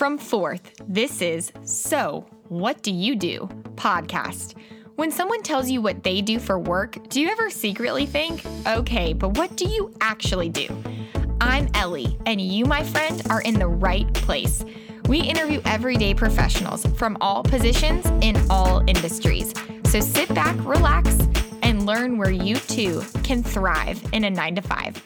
From Forth, this is So What Do You Do? podcast. When someone tells you what they do for work, do you ever secretly think, okay, but what do you actually do? I'm Ellie, and you, my friend, are in the right place. We interview everyday professionals from all positions in all industries. So sit back, relax, and learn where you too can thrive in a nine to five.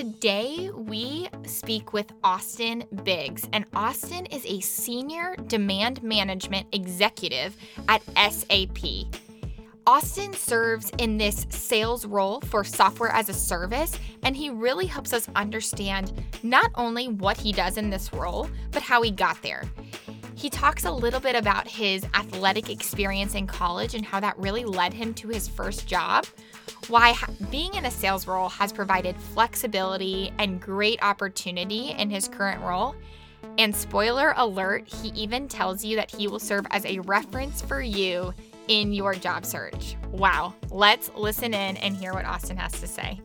Today, we speak with Austin Biggs, and Austin is a senior demand management executive at SAP. Austin serves in this sales role for software as a service, and he really helps us understand not only what he does in this role, but how he got there. He talks a little bit about his athletic experience in college and how that really led him to his first job, why being in a sales role has provided flexibility and great opportunity in his current role. And spoiler alert, he even tells you that he will serve as a reference for you in your job search. Wow, let's listen in and hear what Austin has to say.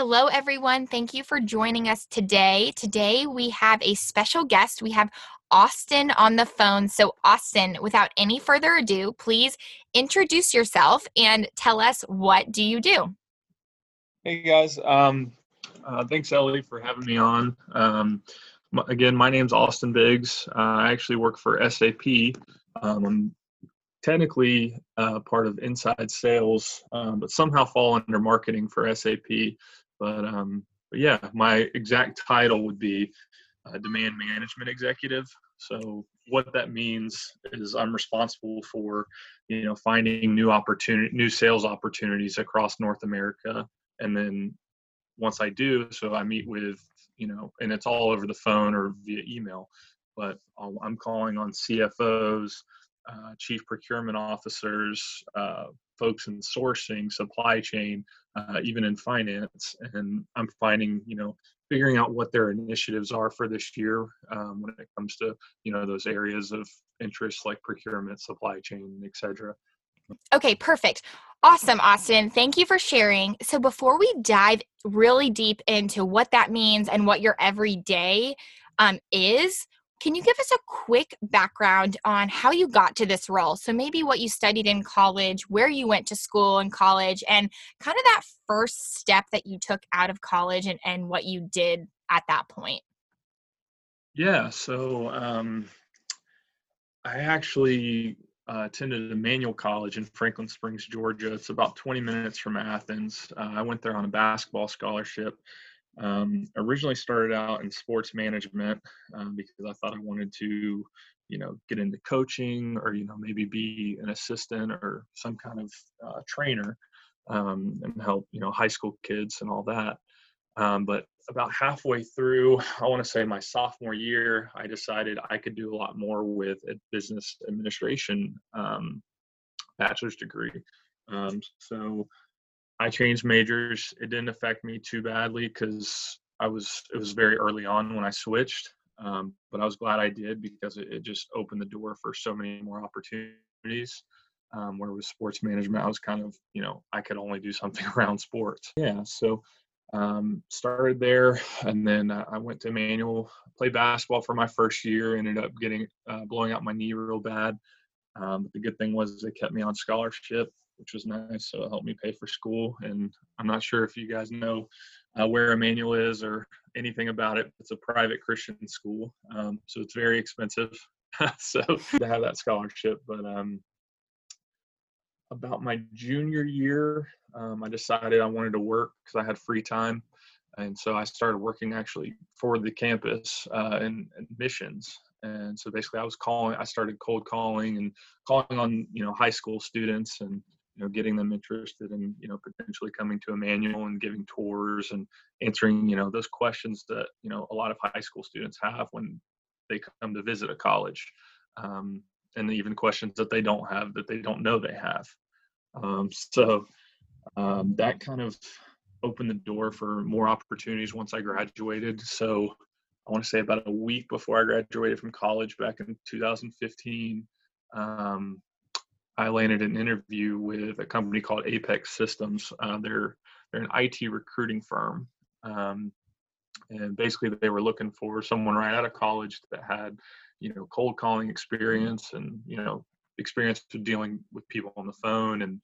Hello, everyone. Thank you for joining us today. Today, we have a special guest. We have Austin on the phone. So, Austin, without any further ado, please introduce yourself and tell us what do you do? Hey, guys. Um, uh, thanks, Ellie, for having me on. Um, again, my name's Austin Biggs. Uh, I actually work for SAP. Um, I'm technically uh, part of inside sales, um, but somehow fall under marketing for SAP. But, um, but yeah, my exact title would be uh, demand management executive. So what that means is I'm responsible for, you know, finding new opportunity, new sales opportunities across North America, and then once I do, so I meet with, you know, and it's all over the phone or via email, but I'm calling on CFOs, uh, chief procurement officers, uh, folks in sourcing, supply chain, uh, even in finance. And I'm finding, you know, figuring out what their initiatives are for this year um, when it comes to, you know, those areas of interest like procurement, supply chain, et cetera. Okay, perfect. Awesome, Austin. Thank you for sharing. So, before we dive really deep into what that means and what your everyday um, is, can you give us a quick background on how you got to this role? So, maybe what you studied in college, where you went to school in college, and kind of that first step that you took out of college and, and what you did at that point. Yeah, so um, I actually uh, attended Emmanuel College in Franklin Springs, Georgia. It's about 20 minutes from Athens. Uh, I went there on a basketball scholarship. Um, originally started out in sports management um, because I thought I wanted to, you know, get into coaching or you know maybe be an assistant or some kind of uh, trainer um, and help you know high school kids and all that. Um, but about halfway through, I want to say my sophomore year, I decided I could do a lot more with a business administration um, bachelor's degree. Um, so I changed majors. It didn't affect me too badly because I was it was very early on when I switched. Um, but I was glad I did because it, it, just opened the door for so many more opportunities. Um, where with sports management, I was kind of you know I could only do something around sports. Yeah, so um, started there, and then I went to Emmanuel, played basketball for my first year. Ended up getting uh, blowing out my knee real bad. Um, but the good thing was they kept me on scholarship which was nice. So it helped me pay for school. And I'm not sure if you guys know uh, where Emmanuel is or anything about it. It's a private Christian school, um, so it's very expensive. so to have that scholarship, but um, about my junior year, um, I decided I wanted to work because I had free time. And so I started working actually for the campus uh, in admissions. And so basically, I was calling. I started cold calling and calling on you know high school students and you know getting them interested in you know potentially coming to Emmanuel and giving tours and answering you know those questions that you know a lot of high school students have when they come to visit a college um, and even questions that they don't have that they don't know they have. Um, so um, that kind of opened the door for more opportunities once i graduated. So i want to say about a week before i graduated from college back in 2015 um, I landed an interview with a company called Apex Systems. Uh, they're they're an IT recruiting firm, um, and basically they were looking for someone right out of college that had, you know, cold calling experience and you know experience to dealing with people on the phone and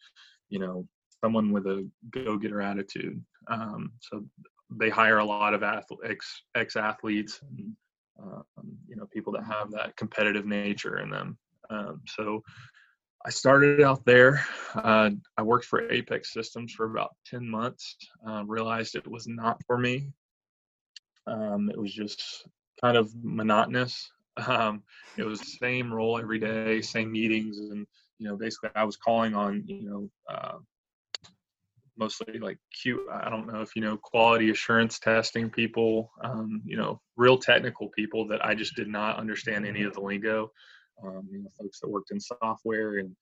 you know someone with a go-getter attitude. Um, so they hire a lot of ex ex athletes and um, you know people that have that competitive nature in them. Um, so I started out there. Uh, I worked for Apex Systems for about 10 months. Uh, realized it was not for me. Um, it was just kind of monotonous. Um, it was the same role every day, same meetings, and you know, basically, I was calling on you know uh, mostly like Q. I don't know if you know quality assurance testing people, um, you know, real technical people that I just did not understand any of the lingo. Um, you know, folks that worked in software and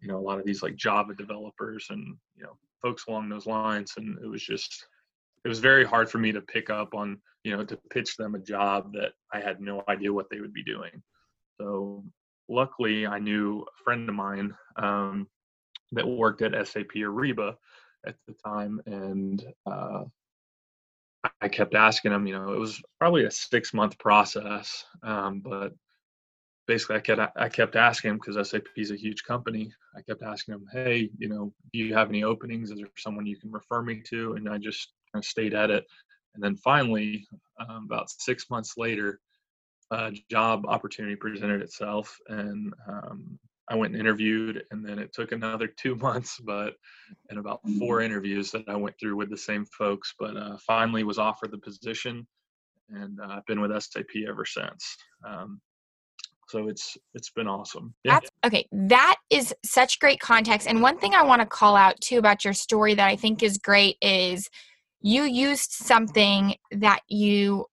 you know a lot of these like Java developers and you know folks along those lines, and it was just it was very hard for me to pick up on you know to pitch them a job that I had no idea what they would be doing. So luckily, I knew a friend of mine um, that worked at SAP Ariba at the time, and uh, I kept asking him. You know, it was probably a six month process, um, but basically I kept I kept asking him because SAP is a huge company. I kept asking him, hey, you know, do you have any openings? Is there someone you can refer me to? And I just kind of stayed at it. And then finally, um, about six months later, a job opportunity presented itself, and um, I went and interviewed, and then it took another two months, but and about four mm-hmm. interviews that I went through with the same folks, but uh, finally was offered the position, and uh, I've been with SAP ever since. Um, so it's it's been awesome. Yeah. That's okay. That is such great context. And one thing I want to call out too about your story that I think is great is you used something that you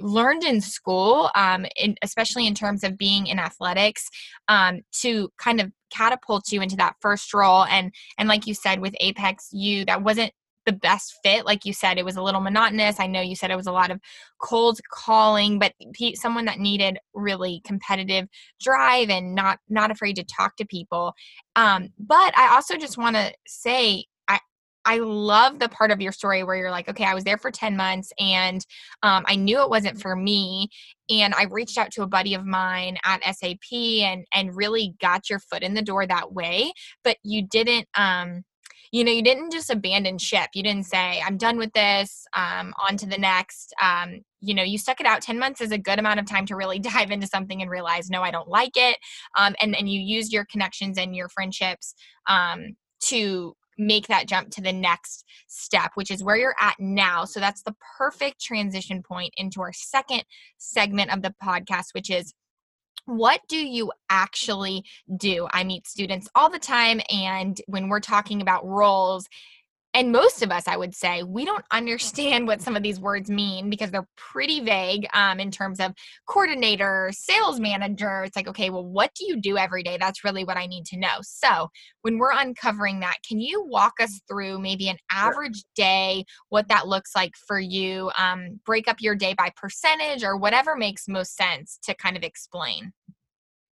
learned in school, um, in, especially in terms of being in athletics, um, to kind of catapult you into that first role. And and like you said with Apex, you that wasn't the best fit. Like you said, it was a little monotonous. I know you said it was a lot of cold calling, but someone that needed really competitive drive and not not afraid to talk to people. Um, but I also just want to say I I love the part of your story where you're like, okay, I was there for 10 months and um, I knew it wasn't for me. And I reached out to a buddy of mine at SAP and and really got your foot in the door that way. But you didn't um, you know, you didn't just abandon ship. You didn't say, I'm done with this, um, on to the next. Um, you know, you stuck it out. 10 months is a good amount of time to really dive into something and realize, no, I don't like it. Um, and, and you used your connections and your friendships um, to make that jump to the next step, which is where you're at now. So that's the perfect transition point into our second segment of the podcast, which is what do you actually do? I meet students all the time, and when we're talking about roles, and most of us i would say we don't understand what some of these words mean because they're pretty vague um, in terms of coordinator sales manager. It's like okay well what do you do every day? That's really what i need to know. So when we're uncovering that can you walk us through maybe an average day what that looks like for you? Um, break up your day by percentage or whatever makes most sense to kind of explain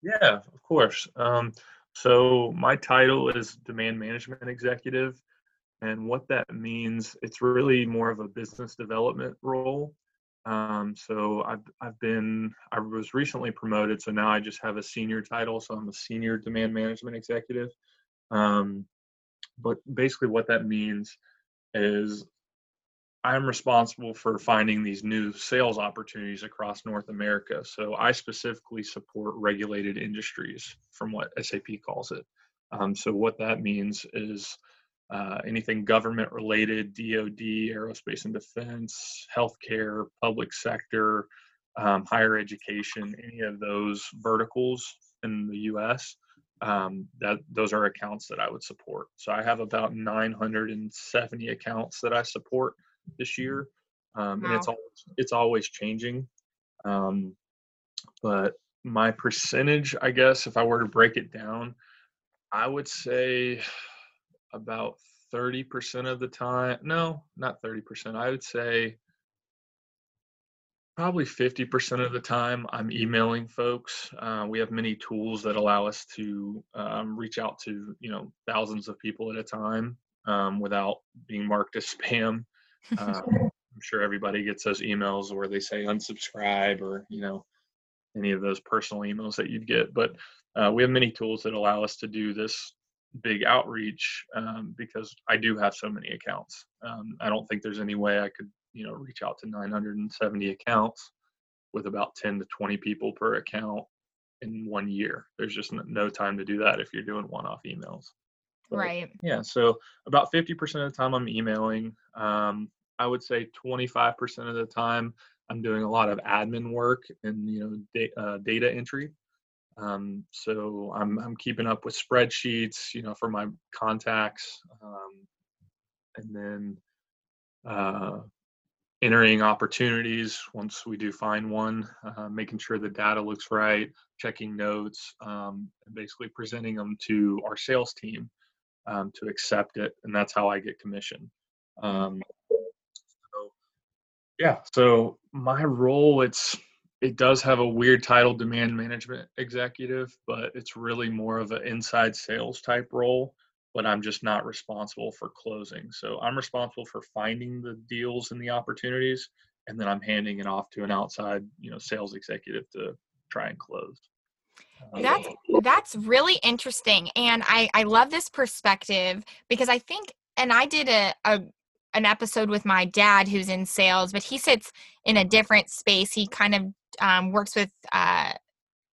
yeah of course. Um, so my title is demand management executive and what that means it's really more of a business development role. Um, so I've, I've been i was recently promoted so now i just have a senior title so i'm a senior demand management executive. Um, but basically what that means is i'm responsible for finding these new sales opportunities across north america so i specifically support regulated industries from what sap calls it um, so what that means is uh, anything government related, DoD, aerospace and defense, healthcare, public sector, um, higher education, any of those verticals in the U.S. Um, that those are accounts that I would support. So I have about 970 accounts that I support this year, um, wow. and it's always it's always changing. Um, but my percentage, I guess, if I were to break it down, I would say about 30% of the time. No, not 30%. I would say probably 50% of the time i'm emailing folks uh, we have many tools that allow us to um, reach out to you know thousands of people at a time um, without being marked as spam uh, i'm sure everybody gets those emails where they say unsubscribe or you know any of those personal emails that you'd get but uh, we have many tools that allow us to do this big outreach um, because i do have so many accounts. Um, i don't think there's any way i could you know reach out to 970 accounts with about 10 to 20 people per account in one year. There's just no time to do that if you're doing one-off emails but, right. yeah so about 50% of the time i'm emailing um, i would say 25% of the time i'm doing a lot of admin work and you know da- uh, data entry. Um, so I'm, I'm keeping up with spreadsheets you know for my contacts um, and then uh, entering opportunities once we do find one, uh, making sure the data looks right, checking notes, um, and basically presenting them to our sales team um, to accept it, and that's how I get commission. Um, so, yeah, so my role it's it does have a weird title, demand management executive, but it's really more of an inside sales type role but I'm just not responsible for closing. So I'm responsible for finding the deals and the opportunities, and then I'm handing it off to an outside, you know, sales executive to try and close. Um, that's that's really interesting, and I I love this perspective because I think, and I did a, a an episode with my dad who's in sales, but he sits in a different space. He kind of um, works with uh,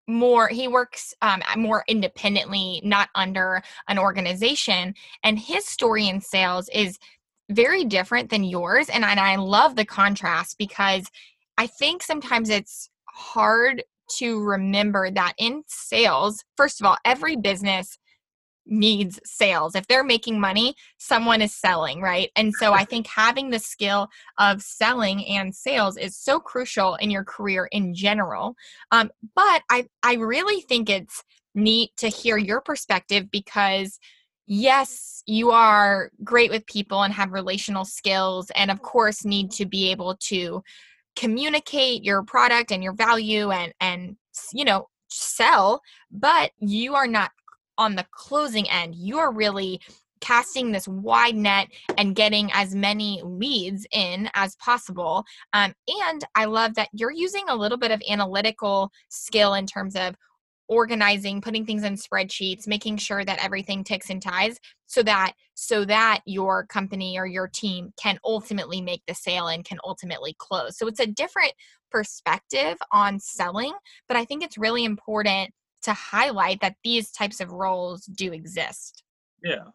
more he works um, more independently not under an organization and his story in sales is very different than yours and, and i love the contrast because i think sometimes it's hard to remember that in sales first of all every business needs sales. If they're making money, someone is selling, right? And so I think having the skill of selling and sales is so crucial in your career in general. Um, but I, I really think it's neat to hear your perspective because yes, you are great with people and have relational skills, and of course, need to be able to communicate your product and your value and and you know sell but you are not on the closing end, you're really casting this wide net and getting as many leads in as possible. Um, and I love that you're using a little bit of analytical skill in terms of organizing putting things in spreadsheets making sure that everything ticks and ties so that so that your company or your team can ultimately make the sale and can ultimately close so it's a different perspective on selling but i think it's really important to highlight that these types of roles do exist. Yeah.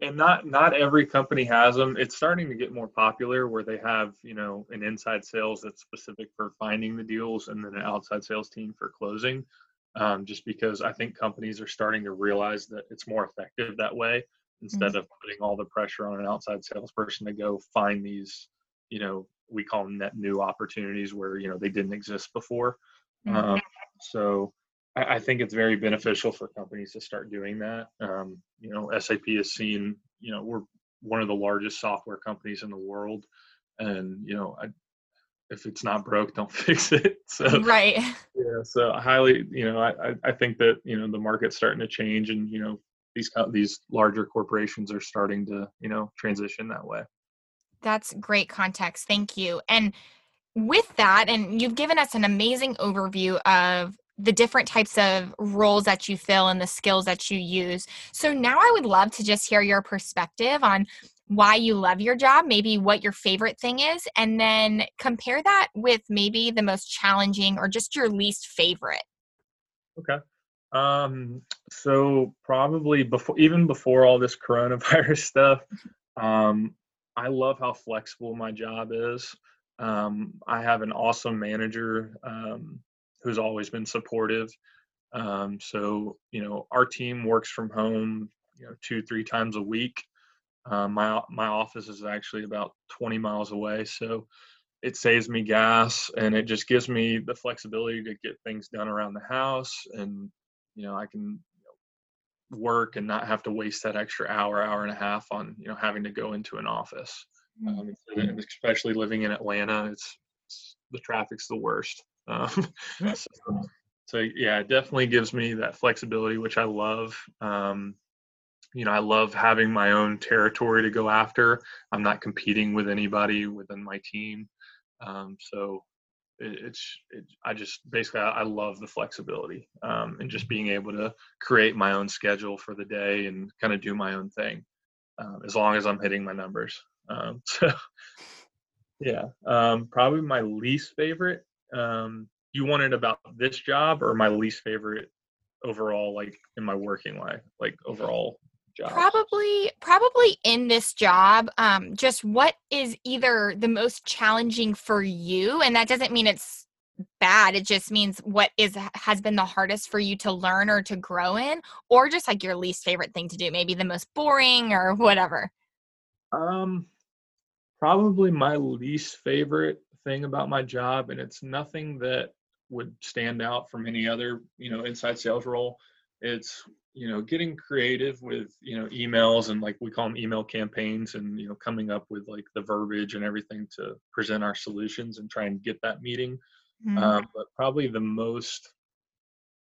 And not not every company has them. It's starting to get more popular where they have, you know, an inside sales that's specific for finding the deals and then an outside sales team for closing. Um, just because I think companies are starting to realize that it's more effective that way instead mm-hmm. of putting all the pressure on an outside salesperson to go find these, you know, we call them net new opportunities where you know they didn't exist before. Mm-hmm. Um, so I, I, think it's very beneficial for companies to start doing that. Um, you know, SAP has seen, you know, we're one of the largest software companies in the world, and you know, I, if it's not broke, don't fix it. So right. Yeah. So highly, you know, I I think that you know the market's starting to change, and you know these uh, these larger corporations are starting to you know transition that way. That's great context. Thank you. And with that, and you've given us an amazing overview of the different types of roles that you fill and the skills that you use. So now I would love to just hear your perspective on why you love your job, maybe what your favorite thing is, and then compare that with maybe the most challenging or just your least favorite. Okay. Um, so probably before even before all this coronavirus stuff, um, I love how flexible my job is. Um, I have an awesome manager um, who's always been supportive. Um, so you know, our team works from home, you know, two three times a week. Um, my my office is actually about 20 miles away, so it saves me gas and it just gives me the flexibility to get things done around the house, and you know, I can work and not have to waste that extra hour hour and a half on you know having to go into an office. Mm-hmm. Um, especially living in Atlanta, it's the traffic's the worst. Um, so, so, yeah, it definitely gives me that flexibility, which I love. Um, you know, I love having my own territory to go after. I'm not competing with anybody within my team. Um, so it, it's, it, I just basically, I, I love the flexibility um, and just being able to create my own schedule for the day and kind of do my own thing um, as long as I'm hitting my numbers. Um, so yeah, um, probably my least favorite. Um, you wanted about this job or my least favorite overall, like in my working life, like overall job? Probably, probably in this job. Um, just what is either the most challenging for you, and that doesn't mean it's bad. It just means what is has been the hardest for you to learn or to grow in, or just like your least favorite thing to do, maybe the most boring or whatever. Um, probably my least favorite thing about my job, and it's nothing that would stand out from any other, you know, inside sales role. It's you know getting creative with you know emails and like we call them email campaigns and you know coming up with like the verbiage and everything to present our solutions and try and get that meeting. Mm-hmm. um, but probably the most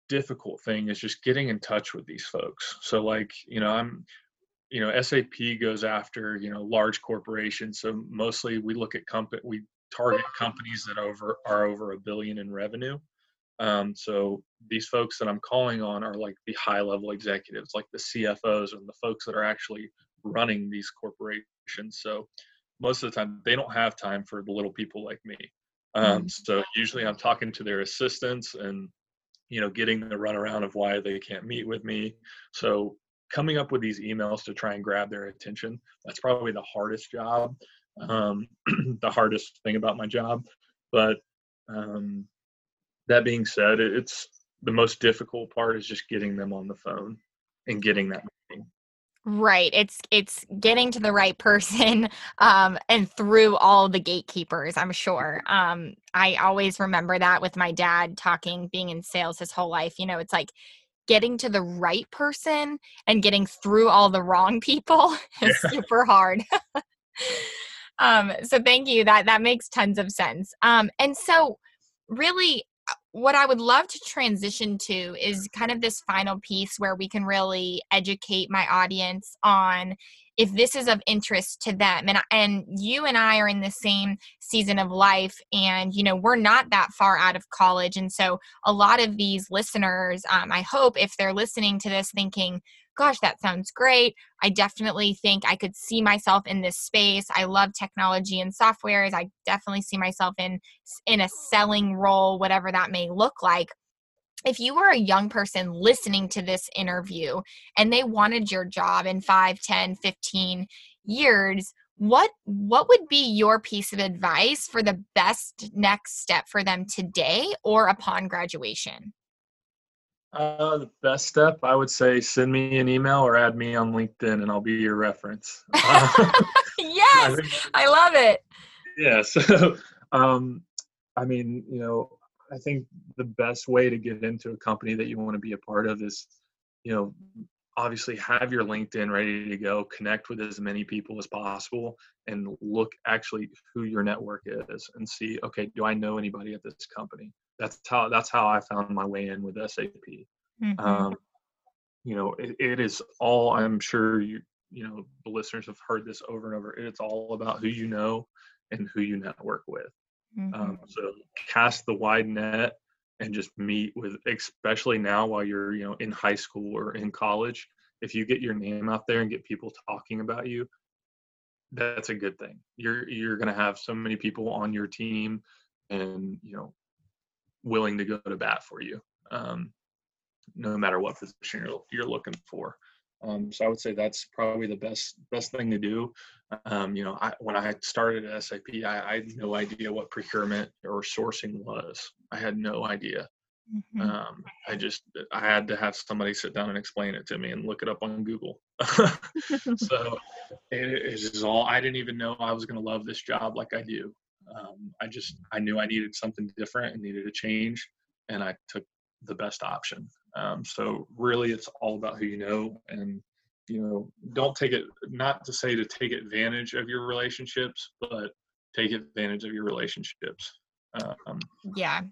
difficult thing is just getting in touch with these folks. So like you know i'm you know sap goes after you know large corporations. So mostly we look at company we target companies that over are over a billion in revenue um, so these folks that I'm calling on are like the high level executives, like the CFOs and the folks that are actually running these corporations. So most of the time they don't have time for the little people like me. Um, mm-hmm. so usually I'm talking to their assistants and you know getting the runaround of why they can't meet with me. So coming up with these emails to try and grab their attention that's probably the hardest job um, the hardest thing about my job but um, that being said, it's the most difficult part is just getting them on the phone and getting that meeting. Right. It's it's getting to the right person um and through all the gatekeepers, I'm sure. Um I always remember that with my dad talking being in sales his whole life, you know, it's like getting to the right person and getting through all the wrong people is yeah. super hard. um so thank you. That that makes tons of sense. Um and so really what I would love to transition to is kind of this final piece where we can really educate my audience on if this is of interest to them. And and you and I are in the same season of life and you know we're not that far out of college. And so a lot of these listeners um, I hope if they're listening to this thinking gosh, that sounds great. I definitely think I could see myself in this space. I love technology and softwares. I definitely see myself in in a selling role, whatever that may look like. If you were a young person listening to this interview and they wanted your job in 5, 10, 15 years, what what would be your piece of advice for the best next step for them today or upon graduation? Uh, the best step, I would say, send me an email or add me on LinkedIn, and I'll be your reference. Uh, yes, I, think, I, love it. Yeah. So, um, I mean, you know, I think the best way to get into a company that you want to be a part of is, you know, obviously have your LinkedIn ready to go, connect with as many people as possible, and look actually who your network is, and see, okay, do I know anybody at this company? That's how that's how I found my way in with SAP. Mm-hmm. Um, you know, it, it is all I'm sure you you know the listeners have heard this over and over. It's all about who you know and who you network with. Um, mm-hmm. Um, so cast the wide net and just meet with, especially now while you're you know in high school or in college. If you get your name out there and get people talking about you, that's a good thing. You're you're gonna have so many people on your team, and you know willing to go to bat for you, um, no matter what position you're, you're looking for. Um, so I would say that's probably the best best thing to do. Um, you know, I, when I started at SAP, I, I, had no idea what procurement or sourcing was. I had no idea. Mm-hmm. Um, I just I had to have somebody sit down and explain it to me and look it up on Google. so it, it is all. I didn't even know I was going to love this job like I do. Um, I just I knew I needed something different and needed a change, and I took the best option. Um, so really, it's all about who you know, and you know, don't take it. Not to say to take advantage of your relationships, but take advantage of your relationships. Um, yeah.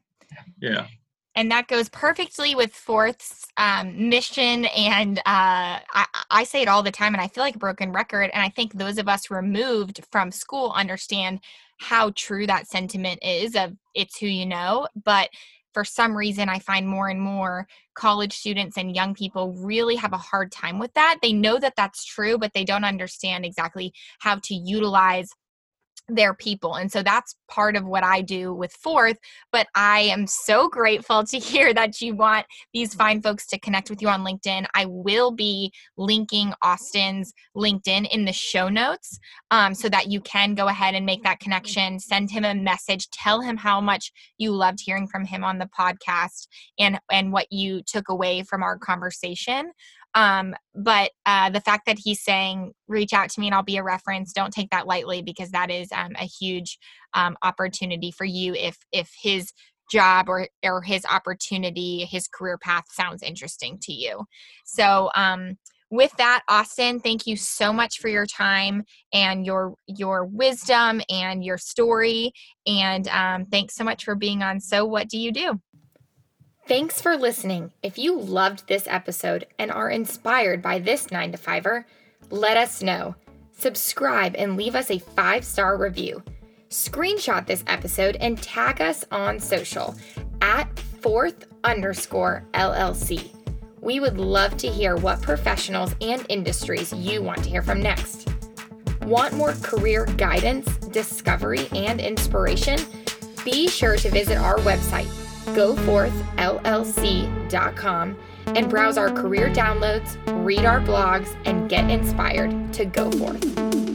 Yeah. And that goes perfectly with Forth's um, mission. And uh, I, I say it all the time, and I feel like a broken record. And I think those of us removed from school understand how true that sentiment is of it's who you know. But for some reason, I find more and more college students and young people really have a hard time with that. They know that that's true, but they don't understand exactly how to utilize their people. And so that's part of what I do with Forth. But I am so grateful to hear that you want these fine folks to connect with you on LinkedIn. I will be linking Austin's LinkedIn in the show notes um, so that you can go ahead and make that connection, send him a message, tell him how much you loved hearing from him on the podcast and, and what you took away from our conversation. Um, but uh, the fact that he's saying, reach out to me and I'll be a reference, don't take that lightly because that is um, a huge um, opportunity for you if if his job or or his opportunity, his career path sounds interesting to you. So um, with that austin thank you so much for your time and your your wisdom and your story and um, thanks so much for being on so what do you do Thanks for listening. If you loved this episode and are inspired by this 9 to 5er, let us know. Subscribe and leave us a five star review. Screenshot this episode and tag us on social at forth underscore LLC. We would love to hear what professionals and industries you want to hear from next. Want more career guidance, discovery, and inspiration? Be sure to visit our website goforthllc.com and browse our career downloads, read our blogs, and get inspired to go forth.